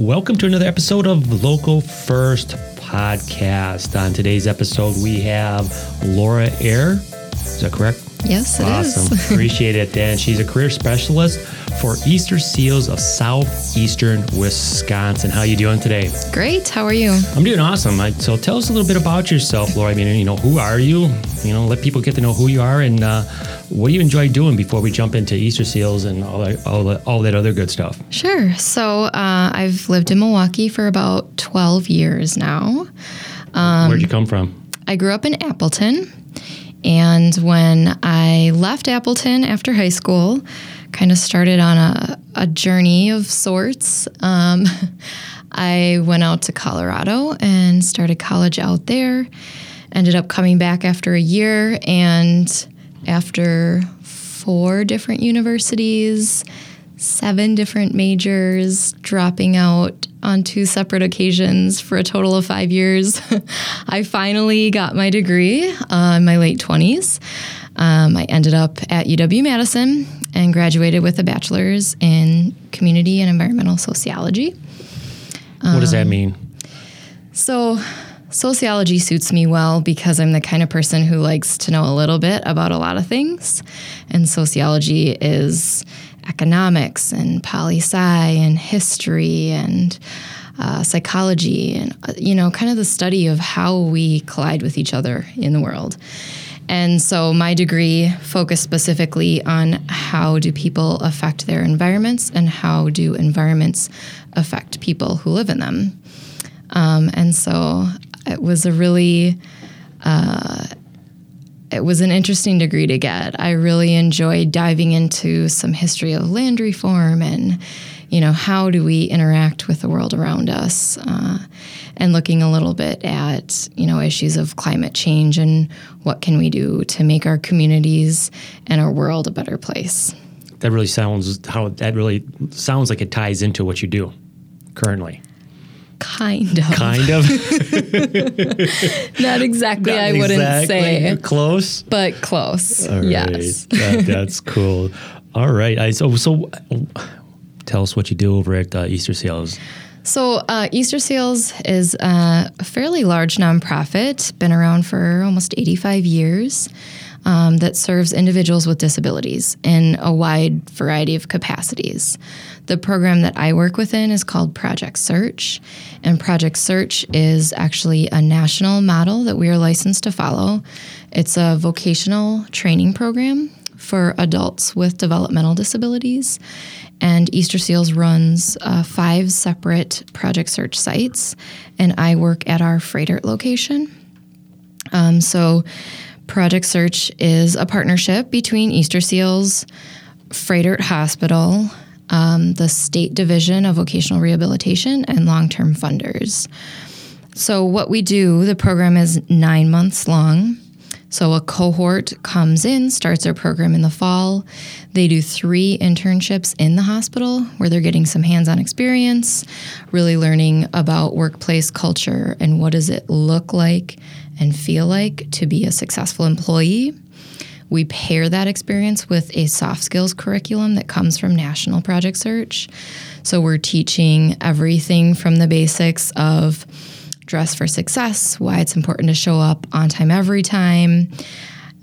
Welcome to another episode of Local First Podcast. On today's episode, we have Laura Air. Is that correct? Yes, it is. awesome. Appreciate it, Dan. She's a career specialist for Easter Seals of southeastern Wisconsin. How are you doing today? Great. How are you? I'm doing awesome. So tell us a little bit about yourself, Laura. I mean, you know, who are you? You know, let people get to know who you are and uh, what do you enjoy doing before we jump into Easter Seals and all that, all that, all that other good stuff. Sure. So uh, I've lived in Milwaukee for about 12 years now. Where'd you come from? I grew up in Appleton. And when I left Appleton after high school, kind of started on a, a journey of sorts. Um, I went out to Colorado and started college out there. Ended up coming back after a year, and after four different universities, seven different majors, dropping out on two separate occasions for a total of five years. I finally got my degree uh, in my late 20s. Um, I ended up at UW Madison and graduated with a bachelor's in community and environmental sociology. what does that mean? So, sociology suits me well because I'm the kind of person who likes to know a little bit about a lot of things. And sociology is economics and poli sci and history and uh, psychology and, uh, you know, kind of the study of how we collide with each other in the world. And so my degree focused specifically on how do people affect their environments and how do environments affect people who live in them. Um, and so it was a really, uh, it was an interesting degree to get. I really enjoyed diving into some history of land reform and, you know, how do we interact with the world around us, uh, and looking a little bit at, you know, issues of climate change and what can we do to make our communities and our world a better place. That really sounds how that really sounds like it ties into what you do currently. Kind of. Kind of. Not exactly, I wouldn't Exactly. say, close. but close. All right. yes. That- that's cool. All right. I, so so tell us what you do over at uh, Easter Seals. So, uh, Easter Seals is uh, a fairly large nonprofit, been around for almost 85 years, um, that serves individuals with disabilities in a wide variety of capacities. The program that I work within is called Project Search, and Project Search is actually a national model that we are licensed to follow. It's a vocational training program for adults with developmental disabilities. And Easter Seals runs uh, five separate Project Search sites, and I work at our Froedtert location. Um, so, Project Search is a partnership between Easter Seals, Froedtert Hospital, um, the State Division of Vocational Rehabilitation, and long term funders. So, what we do, the program is nine months long. So, a cohort comes in, starts their program in the fall. They do three internships in the hospital where they're getting some hands on experience, really learning about workplace culture and what does it look like and feel like to be a successful employee. We pair that experience with a soft skills curriculum that comes from National Project Search. So, we're teaching everything from the basics of dress for success, why it's important to show up on time every time,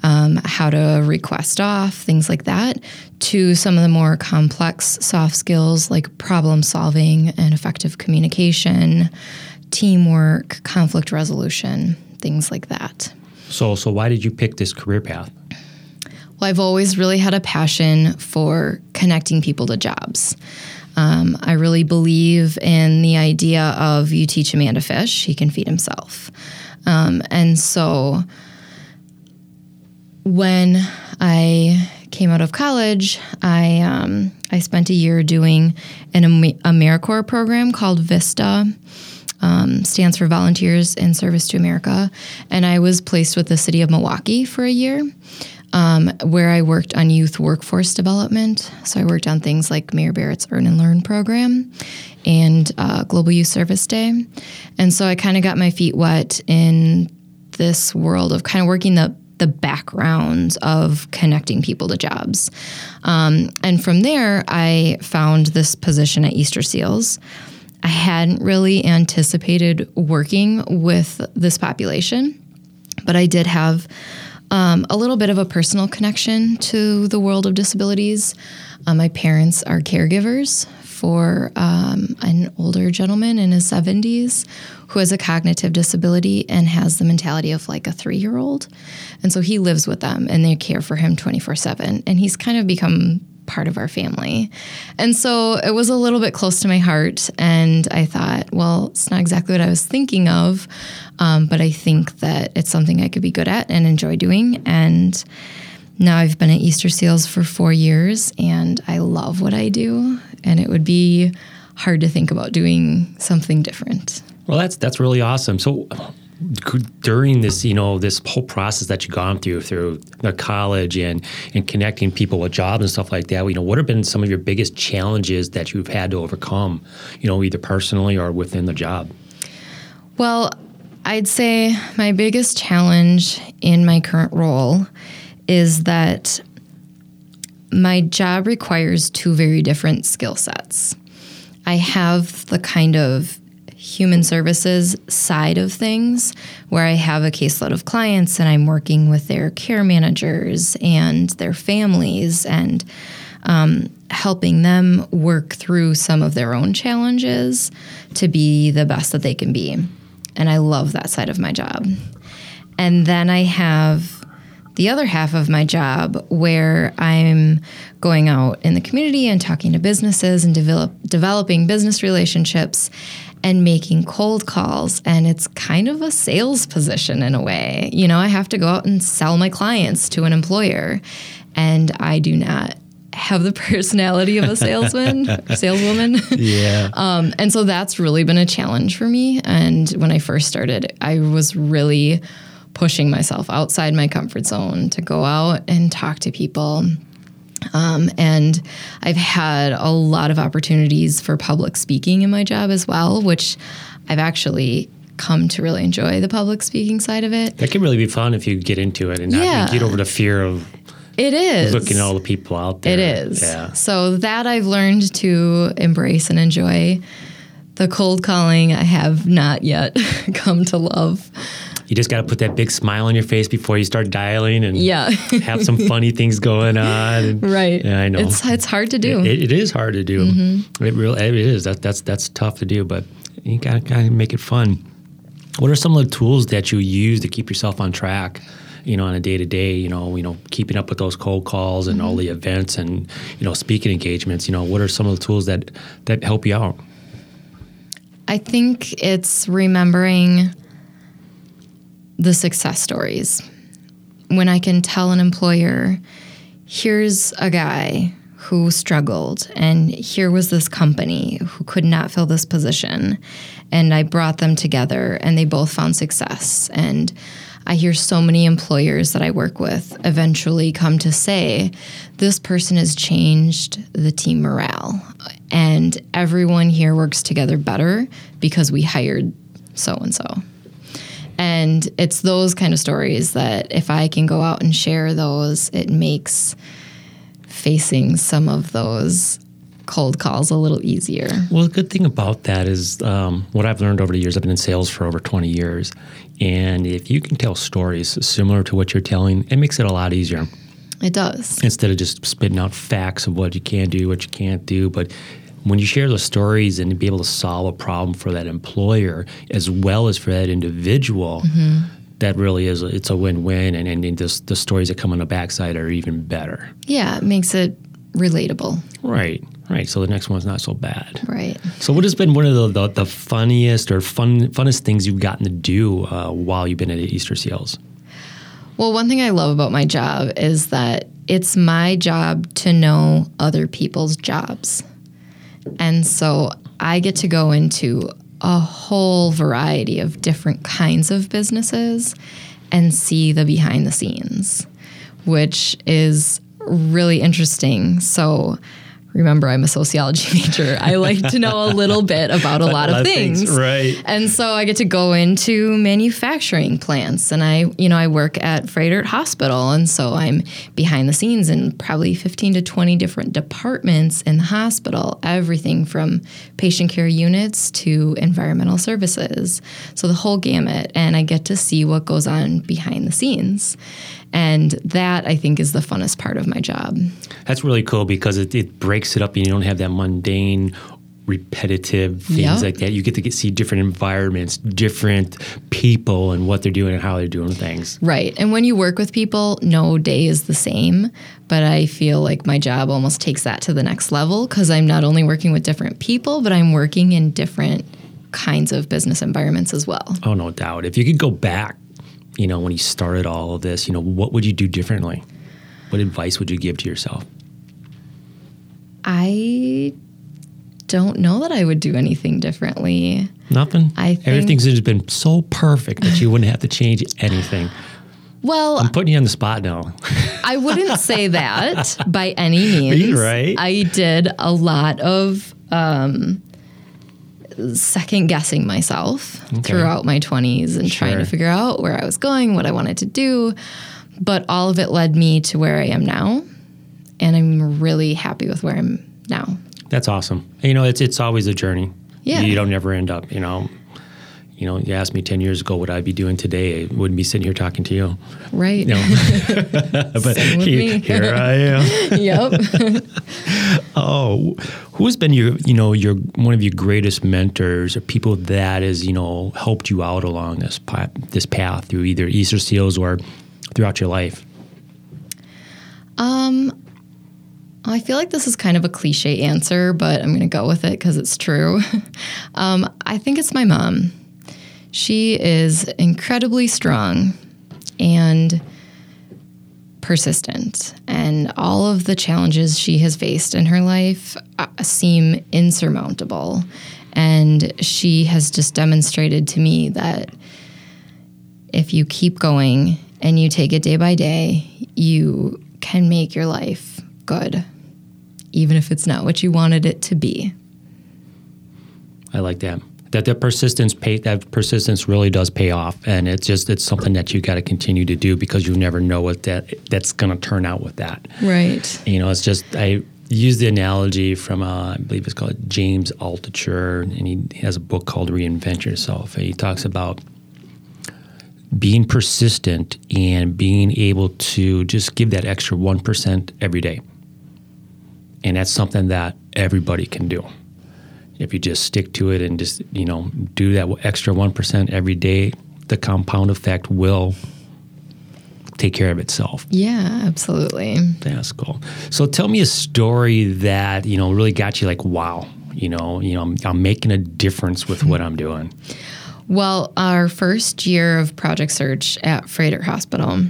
um, how to request off, things like that, to some of the more complex soft skills like problem solving and effective communication, teamwork, conflict resolution, things like that. So so why did you pick this career path? Well, I've always really had a passion for connecting people to jobs. Um, I really believe in the idea of you teach a man to fish, he can feed himself. Um, and so when I came out of college, I um, I spent a year doing an Am- AmeriCorps program called Vista. Um, stands for Volunteers in Service to America, and I was placed with the city of Milwaukee for a year, um, where I worked on youth workforce development. So I worked on things like Mayor Barrett's Earn and Learn program and uh, Global Youth Service Day, and so I kind of got my feet wet in this world of kind of working the the background of connecting people to jobs. Um, and from there, I found this position at Easter Seals. I hadn't really anticipated working with this population, but I did have um, a little bit of a personal connection to the world of disabilities. Uh, my parents are caregivers for um, an older gentleman in his 70s who has a cognitive disability and has the mentality of like a three year old. And so he lives with them and they care for him 24 7. And he's kind of become part of our family. And so it was a little bit close to my heart. And I thought, well, it's not exactly what I was thinking of, um, but I think that it's something I could be good at and enjoy doing. And now I've been at Easter Seals for four years and I love what I do. And it would be hard to think about doing something different. Well, that's that's really awesome. So during this, you know, this whole process that you've gone through through the college and and connecting people with jobs and stuff like that, you know, what have been some of your biggest challenges that you've had to overcome, you know, either personally or within the job? Well, I'd say my biggest challenge in my current role is that my job requires two very different skill sets. I have the kind of human services side of things where I have a caseload of clients and I'm working with their care managers and their families and um, helping them work through some of their own challenges to be the best that they can be. And I love that side of my job. And then I have the other half of my job where I'm going out in the community and talking to businesses and develop, developing business relationships and making cold calls. And it's kind of a sales position in a way. You know, I have to go out and sell my clients to an employer, and I do not have the personality of a salesman or saleswoman. Yeah. um, and so that's really been a challenge for me. And when I first started, I was really pushing myself outside my comfort zone to go out and talk to people. Um, and I've had a lot of opportunities for public speaking in my job as well, which I've actually come to really enjoy the public speaking side of it. That can really be fun if you get into it and not Yeah. get over the fear of It is. looking at all the people out there. It is. Yeah. So that I've learned to embrace and enjoy. The cold calling I have not yet come to love. You just got to put that big smile on your face before you start dialing and Yeah. have some funny things going on. and- right. Yeah, I know. It's it's hard to do. It, it is hard to do. Mm-hmm. It really it is. That, that's that's tough to do, but you got to make it fun. What are some of the tools that you use to keep yourself on track? You know, on a day to day, you know, you know, keeping up with those cold calls and all Mm-hmm. the events and you know, speaking engagements. You know, what are some of the tools that that help you out? I think it's remembering the success stories. When I can tell an employer, here's a guy who struggled, and here was this company who could not fill this position, and I brought them together, and they both found success. And I hear so many employers that I work with eventually come to say, this person has changed the team morale, and everyone here works together better because we hired so and so. And it's those kind of stories that if I can go out and share those, it makes facing some of those cold calls a little easier. Well, the good thing about that is um, what I've learned over the years. I've been in sales for over 20 years. And if you can tell stories similar to what you're telling, it makes it a lot easier It does. instead of just spitting out facts of what you can do, what you can't do. But when you share those stories and be able to solve a problem for that employer as well as for that individual, that really is a, it's a win-win. And, and just the stories that come on the backside are even better. Yeah, it makes it relatable. Right, right. So the next one's not so bad. Right. So, what has been one of the, the, the funniest or fun funnest things you've gotten to do uh, while you've been at Easter Seals? Well, one thing I love about my job is that it's my job to know other people's jobs. And so I get to go into a whole variety of different kinds of businesses and see the behind the scenes, which is really interesting. So, remember I'm a sociology major. I like to know a little bit about a lot of things. right. And so I get to go into manufacturing plants and I, you know, I work at Froedtert Hospital and so I'm behind the scenes in probably 15 to 20 different departments in the hospital, everything from patient care units to environmental services. So the whole gamut and I get to see what goes on behind the scenes. And that I think is the funnest part of my job. That's really cool because it, it breaks it up and you don't have that mundane repetitive things Yep. like that. You get to get, see different environments, different people, and what they're doing and how they're doing things. Right. And when you work with people, no day is the same. But I feel like my job almost takes that to the next level because I'm not only working with different people, but I'm working in different kinds of business environments as well. Oh, no doubt. If you could go back, you know, when you started all of this, you know, what would you do differently? What advice would you give to yourself? I don't know that I would do anything differently. Nothing. I think- everything's just been so perfect that you wouldn't have to change anything. Well, I'm putting you on the spot now. I wouldn't say that by any means. You're right. I did a lot of um, second guessing myself throughout my 20s and trying to figure out where I was going, what I wanted to do. But all of it led me to where I am now. And I'm really happy with where I'm now. That's awesome. You know, it's it's always a journey. Yeah. You don't never end up, you know. You know, you asked me 10 years ago what I'd be doing today, I wouldn't be sitting here talking to you. Right. You know, but here, here I am. yep. Oh, who's been your, you know, your one of your greatest mentors or people that has, you know, helped you out along this path, this path through either Easter Seals or throughout your life? Um, I feel like this is kind of a cliche answer, but I'm going to go with it because it's true. um, I think it's my mom. She is incredibly strong and persistent, and all of the challenges she has faced in her life uh, seem insurmountable. And she has just demonstrated to me that if you keep going and you take it day by day, you can make your life good, even if it's not what you wanted it to be. I like that. That that persistence pay that persistence really does pay off, and it's just it's something that you got to continue to do because you never know what that that's going to turn out with that. Right. You know, it's just I use the analogy from uh, I believe it's called James Altucher, and he has a book called Reinvent Yourself. And he talks about being persistent and being able to just give that extra one percent every day, and that's something that everybody can do. If you just stick to it and just you know do that extra one percent every day, the compound effect will take care of itself. Yeah, absolutely. That's cool. So tell me a story that you know really got you like, wow, you know, you know, I'm, I'm making a difference with what I'm doing. Well, our first year of Project Search at Froedtert Hospital,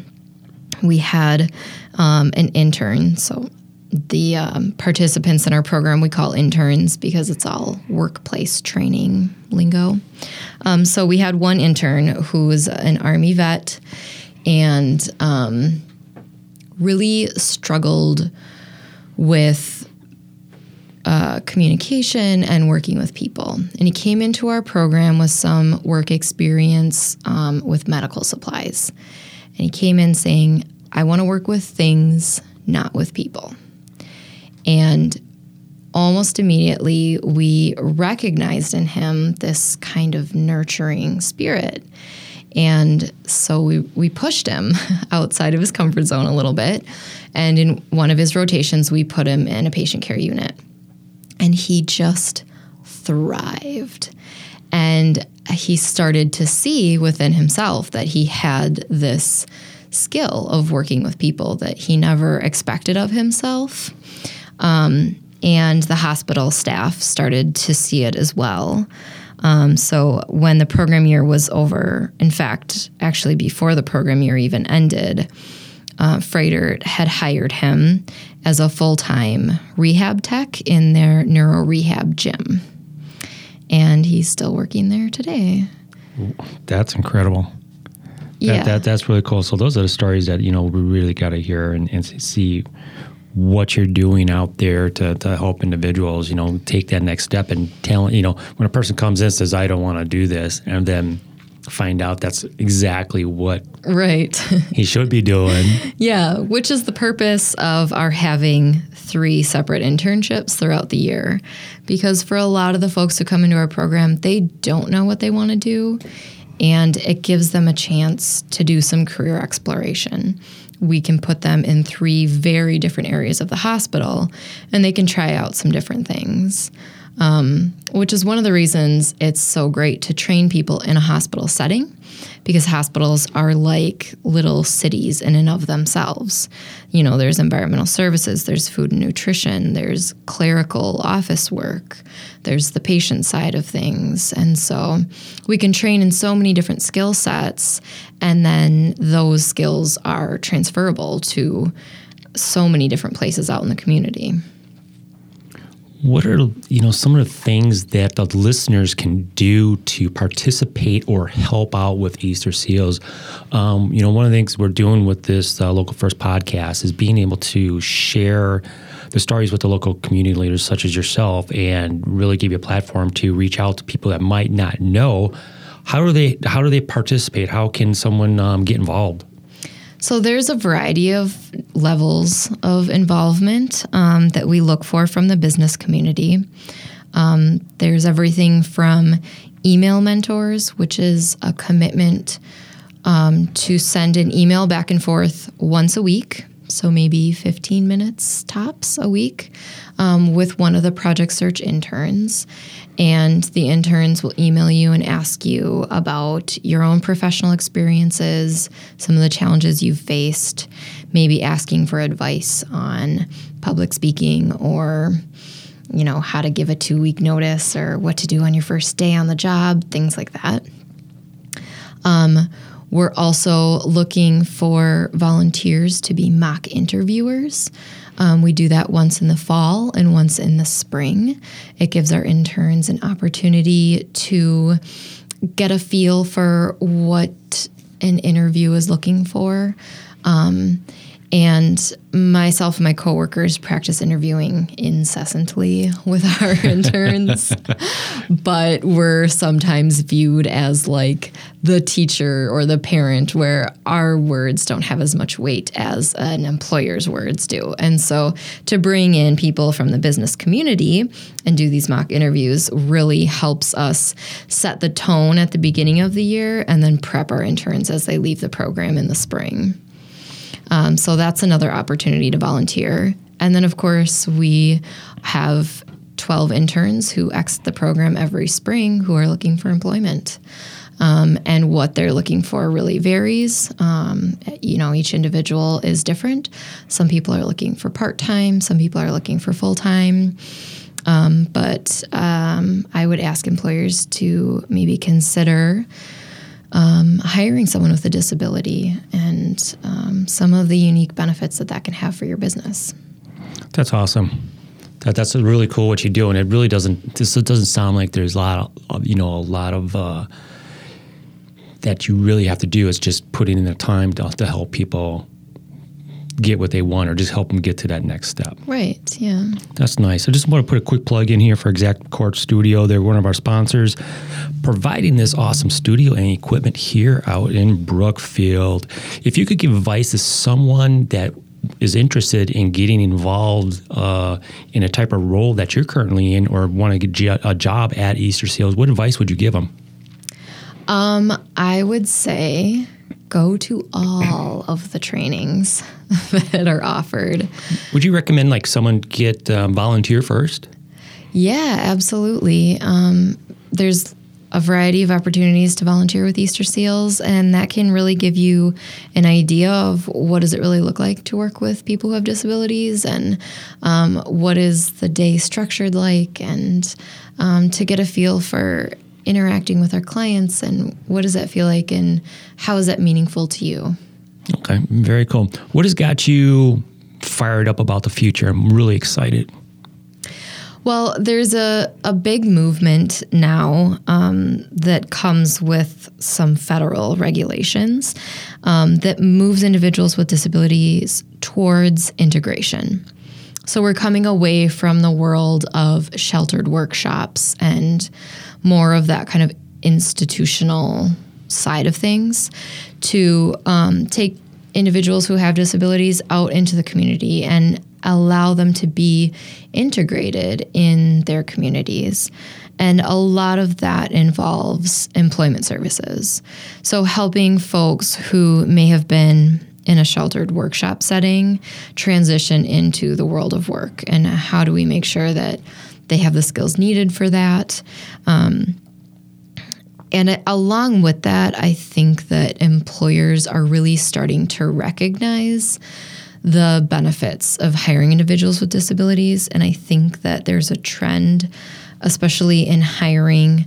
we had um, an intern. So the um, participants in our program we call interns because it's all workplace training lingo. Um, so we had one intern who was an Army vet and um, really struggled with uh, communication and working with people. And he came into our program with some work experience um, with medical supplies. And he came in saying, I want to work with things, not with people. And almost immediately, we recognized in him this kind of nurturing spirit. And so we, we pushed him outside of his comfort zone a little bit. And in one of his rotations, we put him in a patient care unit. And he just thrived. And he started to see within himself that he had this skill of working with people that he never expected of himself. Um, and the hospital staff started to see it as well. Um, so when the program year was over, in fact, actually before the program year even ended, uh, Froedtert had hired him as a full time rehab tech in their neuro rehab gym. And he's still working there today. That's incredible. Yeah. That, that that's really cool. So those are the stories that you know we really got to hear and, and see what you're doing out there to, to help individuals, you know, take that next step and tell, you know, when a person comes in and says, I don't want to do this, and then find out that's exactly what right he should be doing. yeah, which is the purpose of our having three separate internships throughout the year. Because for a lot of the folks who come into our program, they don't know what they want to do, and it gives them a chance to do some career exploration we can put them in three very different areas of the hospital and they can try out some different things. Um, which is one of the reasons it's so great to train people in a hospital setting because hospitals are like little cities in and of themselves. You know, there's environmental services, there's food and nutrition, there's clerical office work, there's the patient side of things. And so we can train in so many different skill sets, and then those skills are transferable to so many different places out in the community what are you know some of the things that the listeners can do to participate or help out with Easter Seals? Um, you know, one of the things we're doing with this uh, local first podcast is being able to share the stories with the local community leaders, such as yourself, and really give you a platform to reach out to people that might not know. How do they how do they participate? How can someone um, get involved? So there's a variety of levels of involvement um, that we look for from the business community. Um, there's everything from email mentors, which is a commitment um, to send an email back and forth once a week so maybe 15 minutes tops a week um, with one of the project search interns. And the interns will email you and ask you about your own professional experiences some of the challenges you've faced maybe asking for advice on public speaking or you know how to give a two week notice or what to do on your first day on the job things like that. Um, we're also looking for volunteers to be mock interviewers. Um, we do that once in the fall and once in the spring. It gives our interns an opportunity to get a feel for what an interview is looking for. Um, and myself and my coworkers practice interviewing incessantly with our interns, but we're sometimes viewed as like the teacher or the parent, where our words don't have as much weight as an employer's words do. And so to bring in people from the business community and do these mock interviews really helps us set the tone at the beginning of the year and then prep our interns as they leave the program in the spring. Um, so that's another opportunity to volunteer. And then, of course, we have 12 interns who exit the program every spring who are looking for employment. Um, and what they're looking for really varies. Um, you know, each individual is different. Some people are looking for part time, some people are looking for full time. Um, but um, I would ask employers to maybe consider um, hiring someone with a disability and um, some of the unique benefits that that can have for your business. That's awesome. That, that's really cool what you do, and it really doesn't. This doesn't sound like there's a lot of you know a lot of uh, that you really have to do. Is just putting in the time to, to help people get what they want or just help them get to that next step. Right. Yeah. That's nice. I just want to put a quick plug in here for Exact Court Studio. They're one of our sponsors, providing this awesome studio and equipment here out in Brookfield. If you could give advice to someone that is interested in getting involved uh, in a type of role that you're currently in or want to get a job at Easter Seals, what advice would you give them? Um, I would say go to all of the trainings that are offered. Would you recommend like someone get um, volunteer first? Yeah, absolutely. Um, there's a variety of opportunities to volunteer with Easter Seals, and that can really give you an idea of what does it really look like to work with people who have disabilities, and um, what is the day structured like, and um, to get a feel for interacting with our clients and what does that feel like and how is that meaningful to you? Okay, very cool. What has got you fired up about the future? I'm really excited. Well, there's a, a big movement now um, that comes with some federal regulations um, that moves individuals with disabilities towards integration. So we're coming away from the world of sheltered workshops and more of that kind of institutional side of things to um, take individuals who have disabilities out into the community and allow them to be integrated in their communities. And a lot of that involves employment services. So, helping folks who may have been in a sheltered workshop setting transition into the world of work. And how do we make sure that they have the skills needed for that? Um, and along with that, I think that employers are really starting to recognize the benefits of hiring individuals with disabilities. And I think that there's a trend, especially in hiring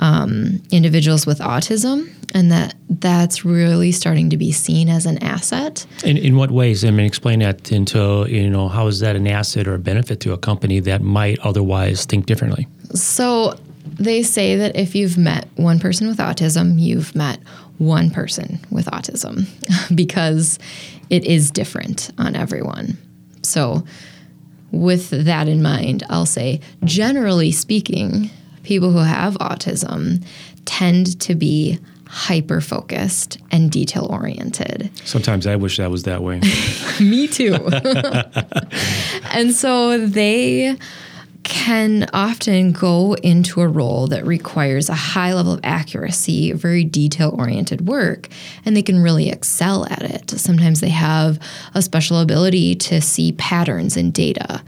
um, individuals with autism, and that that's really starting to be seen as an asset. In, in what ways? I mean, explain that into, you know, how is that an asset or a benefit to a company that might otherwise think differently? So they say that if you've met one person with autism, you've met one person with autism because it is different on everyone. So, with that in mind, I'll say generally speaking, people who have autism tend to be hyper focused and detail oriented. Sometimes I wish that was that way. Me too. and so they can often go into a role that requires a high level of accuracy, very detail oriented work, and they can really excel at it. Sometimes they have a special ability to see patterns in data.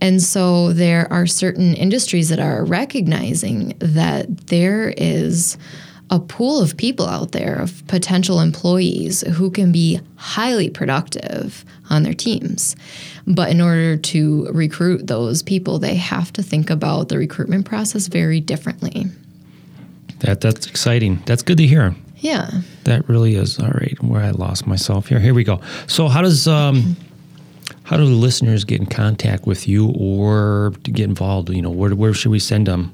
And so there are certain industries that are recognizing that there is a pool of people out there of potential employees who can be highly productive on their teams. But in order to recruit those people, they have to think about the recruitment process very differently. That that's exciting. That's good to hear. Yeah. That really is. All right, where I lost myself here. Here we go. So how does um how do the listeners get in contact with you or to get involved? You know, where where should we send them?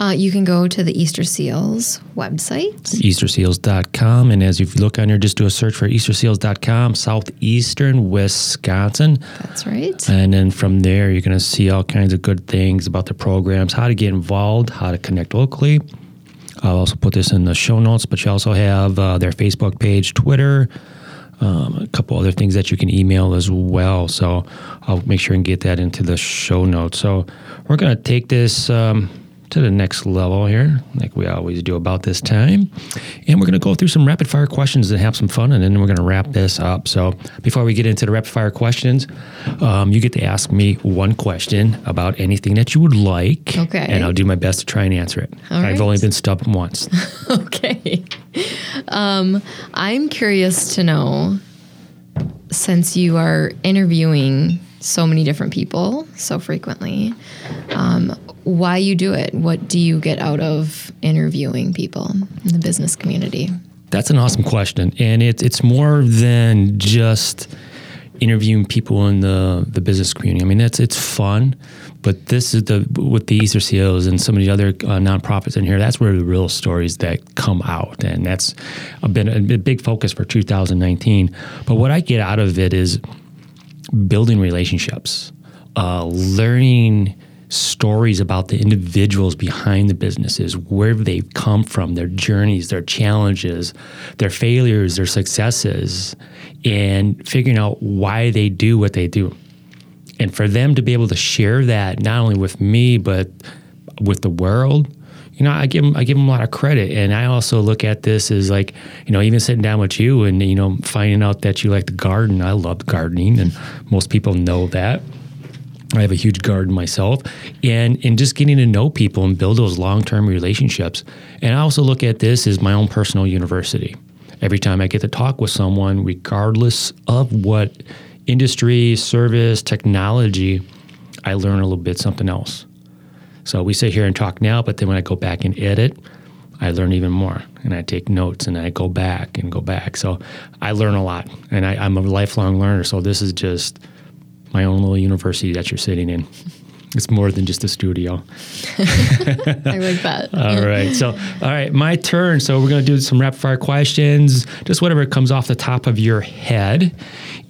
Uh, you can go to the Easter Seals website. Easterseals.com. And as you look on here, just do a search for easterseals.com, southeastern Wisconsin. That's right. And then from there, you're going to see all kinds of good things about the programs, how to get involved, how to connect locally. I'll also put this in the show notes, but you also have uh, their Facebook page, Twitter, um, a couple other things that you can email as well. So I'll make sure and get that into the show notes. So we're going to take this. Um, to the next level here, like we always do about this time. And we're going to go through some rapid fire questions and have some fun, and then we're going to wrap this up. So before we get into the rapid fire questions, um, you get to ask me one question about anything that you would like. Okay. And I'll do my best to try and answer it. All I've right. only been stumped once. okay. Um, I'm curious to know since you are interviewing so many different people so frequently, um, why you do it. What do you get out of interviewing people in the business community? That's an awesome question, and it's it's more than just interviewing people in the the business community. I mean, that's it's fun, but this is the with the Easter Seals and some of the other uh, nonprofits in here. That's where the real stories that come out, and that's been a, a big focus for 2019. But what I get out of it is building relationships, uh, learning stories about the individuals behind the businesses, where they've come from, their journeys, their challenges, their failures, their successes, and figuring out why they do what they do. And for them to be able to share that not only with me but with the world, you know, I give them I give them a lot of credit, and I also look at this as like, you know, even sitting down with you and you know finding out that you like to garden. I love gardening, and most people know that. I have a huge garden myself, and and just getting to know people and build those long term relationships. And I also look at this as my own personal university. Every time I get to talk with someone, regardless of what industry, service, technology, I learn a little bit something else. So we sit here and talk now, but then when I go back and edit, I learn even more and I take notes and I go back and go back. So I learn a lot and I, I'm a lifelong learner. So this is just my own little university that you're sitting in. It's more than just a studio. I like that. All right. So, all right, my turn. So, we're going to do some rapid fire questions, just whatever comes off the top of your head.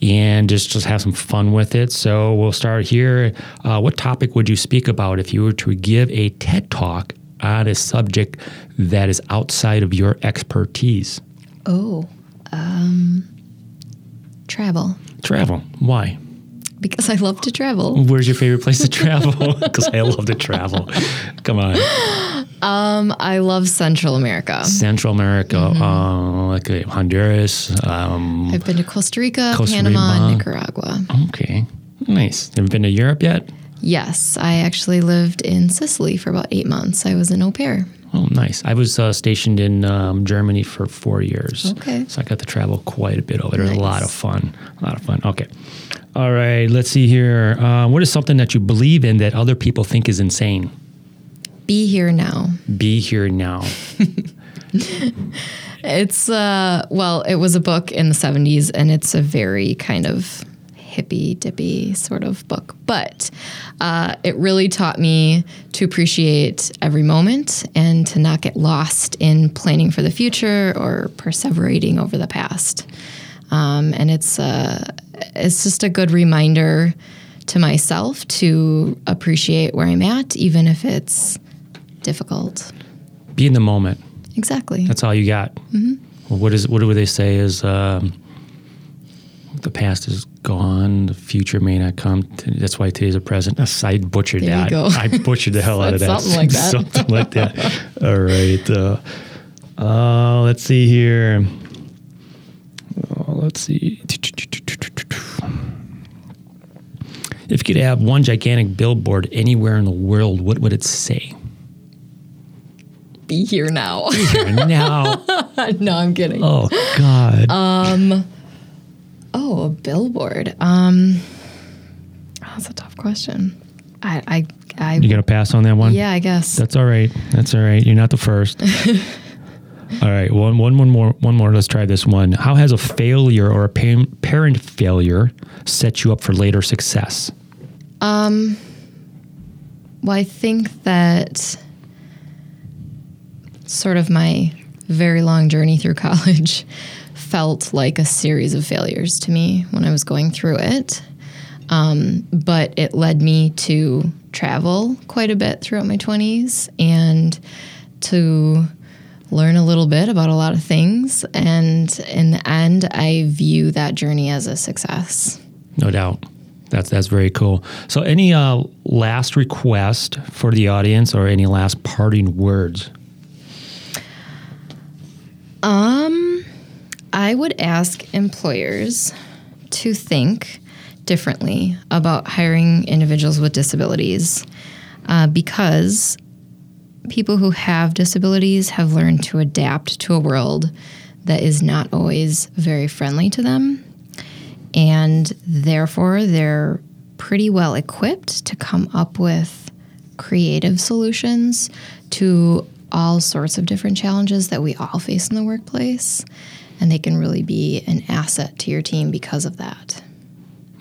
and just just have some fun with it. So we'll start here. Uh, what topic would you speak about if you were to give a TED talk on a subject that is outside of your expertise? Oh, um, travel. Travel. Why? Because I love to travel. Where's your favorite place to travel? Because I love to travel. Come on. Um, I love Central America. Central America, Mm-hmm. uh, like Honduras. Um, I've been to Costa Rica, Costa Panama, Rica. and Nicaragua. okay, nice. Never been to Europe yet? Yes, I actually lived in Sicily for about eight months. I was an au pair. Oh, nice. I was uh, stationed in um, Germany for four years. Okay. So I got to travel quite a bit over there. It was a lot of fun. A lot of fun. Okay. All right. Let's see here. Uh, what is something that you believe in that other people think is insane? Be here now. Be here now. It's uh well, it was a book in the 70s and it's a very kind of hippy dippy sort of book. But uh, it really taught me to appreciate every moment and to not get lost in planning for the future or perseverating over the past. Um, and it's uh, it's just a good reminder to myself to appreciate where I'm at, even if it's difficult. Be in the moment. Exactly. That's all you got. Mm-hmm. Well, what is what do they say is um, the past is gone, the future may not come. That's why today's a present. I butchered There that. I butchered the hell out of that. Something like that. something like that. All right. Uh, uh, let's see here. Oh, let's see. If you could have one gigantic billboard anywhere in the world, what would it say? Be here now. Be here now. no, I'm kidding. Oh God. Oh, a billboard. Um, that's a tough question. I, I, I You gonna pass on that one? yeah, I guess. That's all right. That's all right. You're not the first. all right. One, one, one more. One more. Let's try this one. How has a failure or a pa- parent failure set you up for later success? Um, Well, I think that sort of my very long journey through college felt like a series of failures to me when I was going through it. Um, but it led me to travel quite a bit throughout my 20s and to learn a little bit about a lot of things. And in the end, I view that journey as a success. No doubt. That's that's very cool. So, any uh, last request for the audience, or any last parting words? I would ask employers to think differently about hiring individuals with disabilities uh, because people who have disabilities have learned to adapt to a world that is not always very friendly to them. And therefore, they're pretty well equipped to come up with creative solutions to all sorts of different challenges that we all face in the workplace. And they can really be an asset to your team because of that.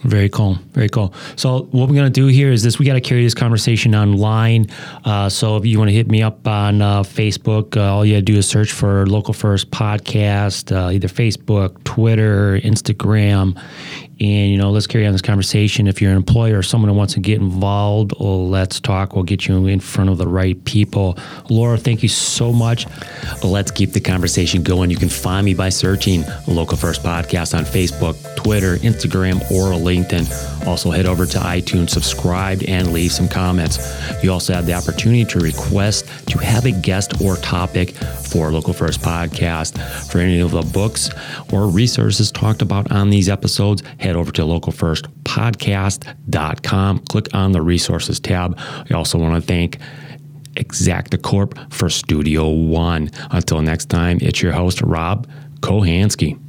Very cool. Very cool. So what we're going to do here is this: we got to carry this conversation online. Uh, so if you want to hit me up on uh, Facebook, uh, all you got to do is search for Local First Podcast, uh, either Facebook, Twitter, Instagram, and you know, let's carry on this conversation. If you're an employer or someone who wants to get involved, well, let's talk. We'll get you in front of the right people. Laura, thank you so much. Let's keep the conversation going. You can find me by searching Local First Podcast on Facebook, Twitter, Instagram, or LinkedIn. Also, head over to iTunes, subscribe, and leave some comments. You also have the opportunity to request to have a guest or topic for Local First Podcast. For any of the books or resources talked about on these episodes, head over to localfirstpodcast.com. Click on the resources tab. I also want to thank Exacta Corp for Studio One. Until next time, it's your host, Rob Kohansky.